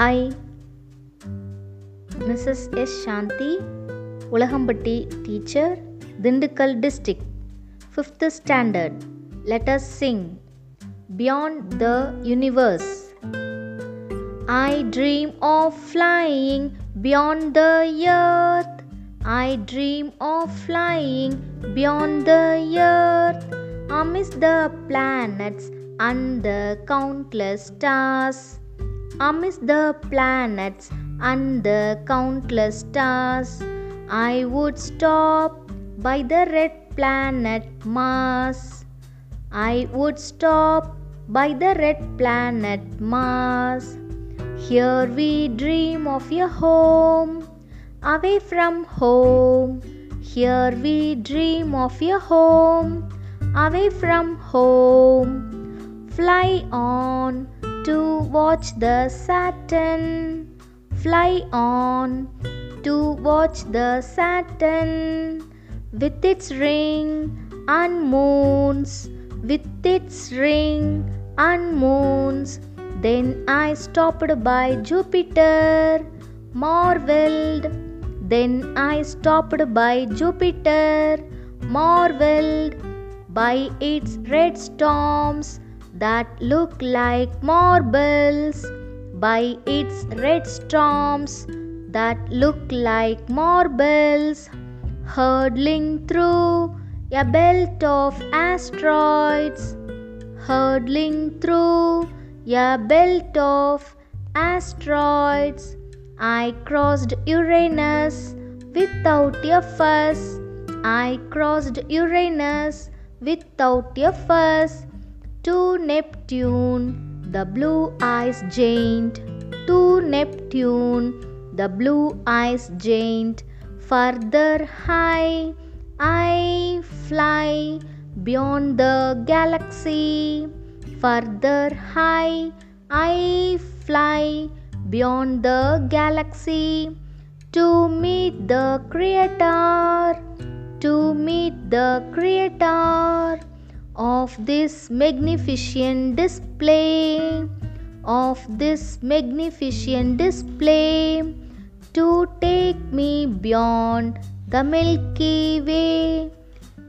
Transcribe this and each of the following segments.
Hi Mrs S Shanthi Ulagampatti teacher Dindigul district fifth standard lettuce sing beyond the universe I dream of flying beyond the earth. I dream of flying beyond the earth. Amidst the planets and the countless stars. Amidst the planets and the countless stars. I would stop by the red planet Mars. I would stop by the red planet Mars. Here we dream of a home away from home. Here we dream of a home away from home. Fly on to watch the Saturn. Fly on to watch the Saturn with its ring and moons. With its ring and moons. Then I stopped by Jupiter, marveled. Then I stopped by Jupiter, marveled by its red storms that look like marbles, by its red storms that look like marbles, hurtling through a belt of asteroids, hurtling through a belt of asteroids. I crossed Uranus without a fuss. I crossed Uranus without a fuss to Neptune, the blue ice giant. To Neptune, the blue ice giant. Further high, I fly beyond the galaxy. Further high, I fly beyond the galaxy to meet the Creator, to meet the Creator of this magnificent display, of this magnificent display, to take me beyond the Milky Way,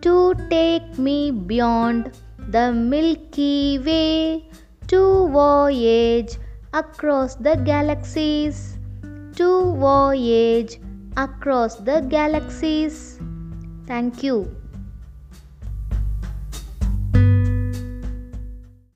to take me beyond the Milky Way, to voyage across the galaxies, to voyage across the galaxies. Thank you.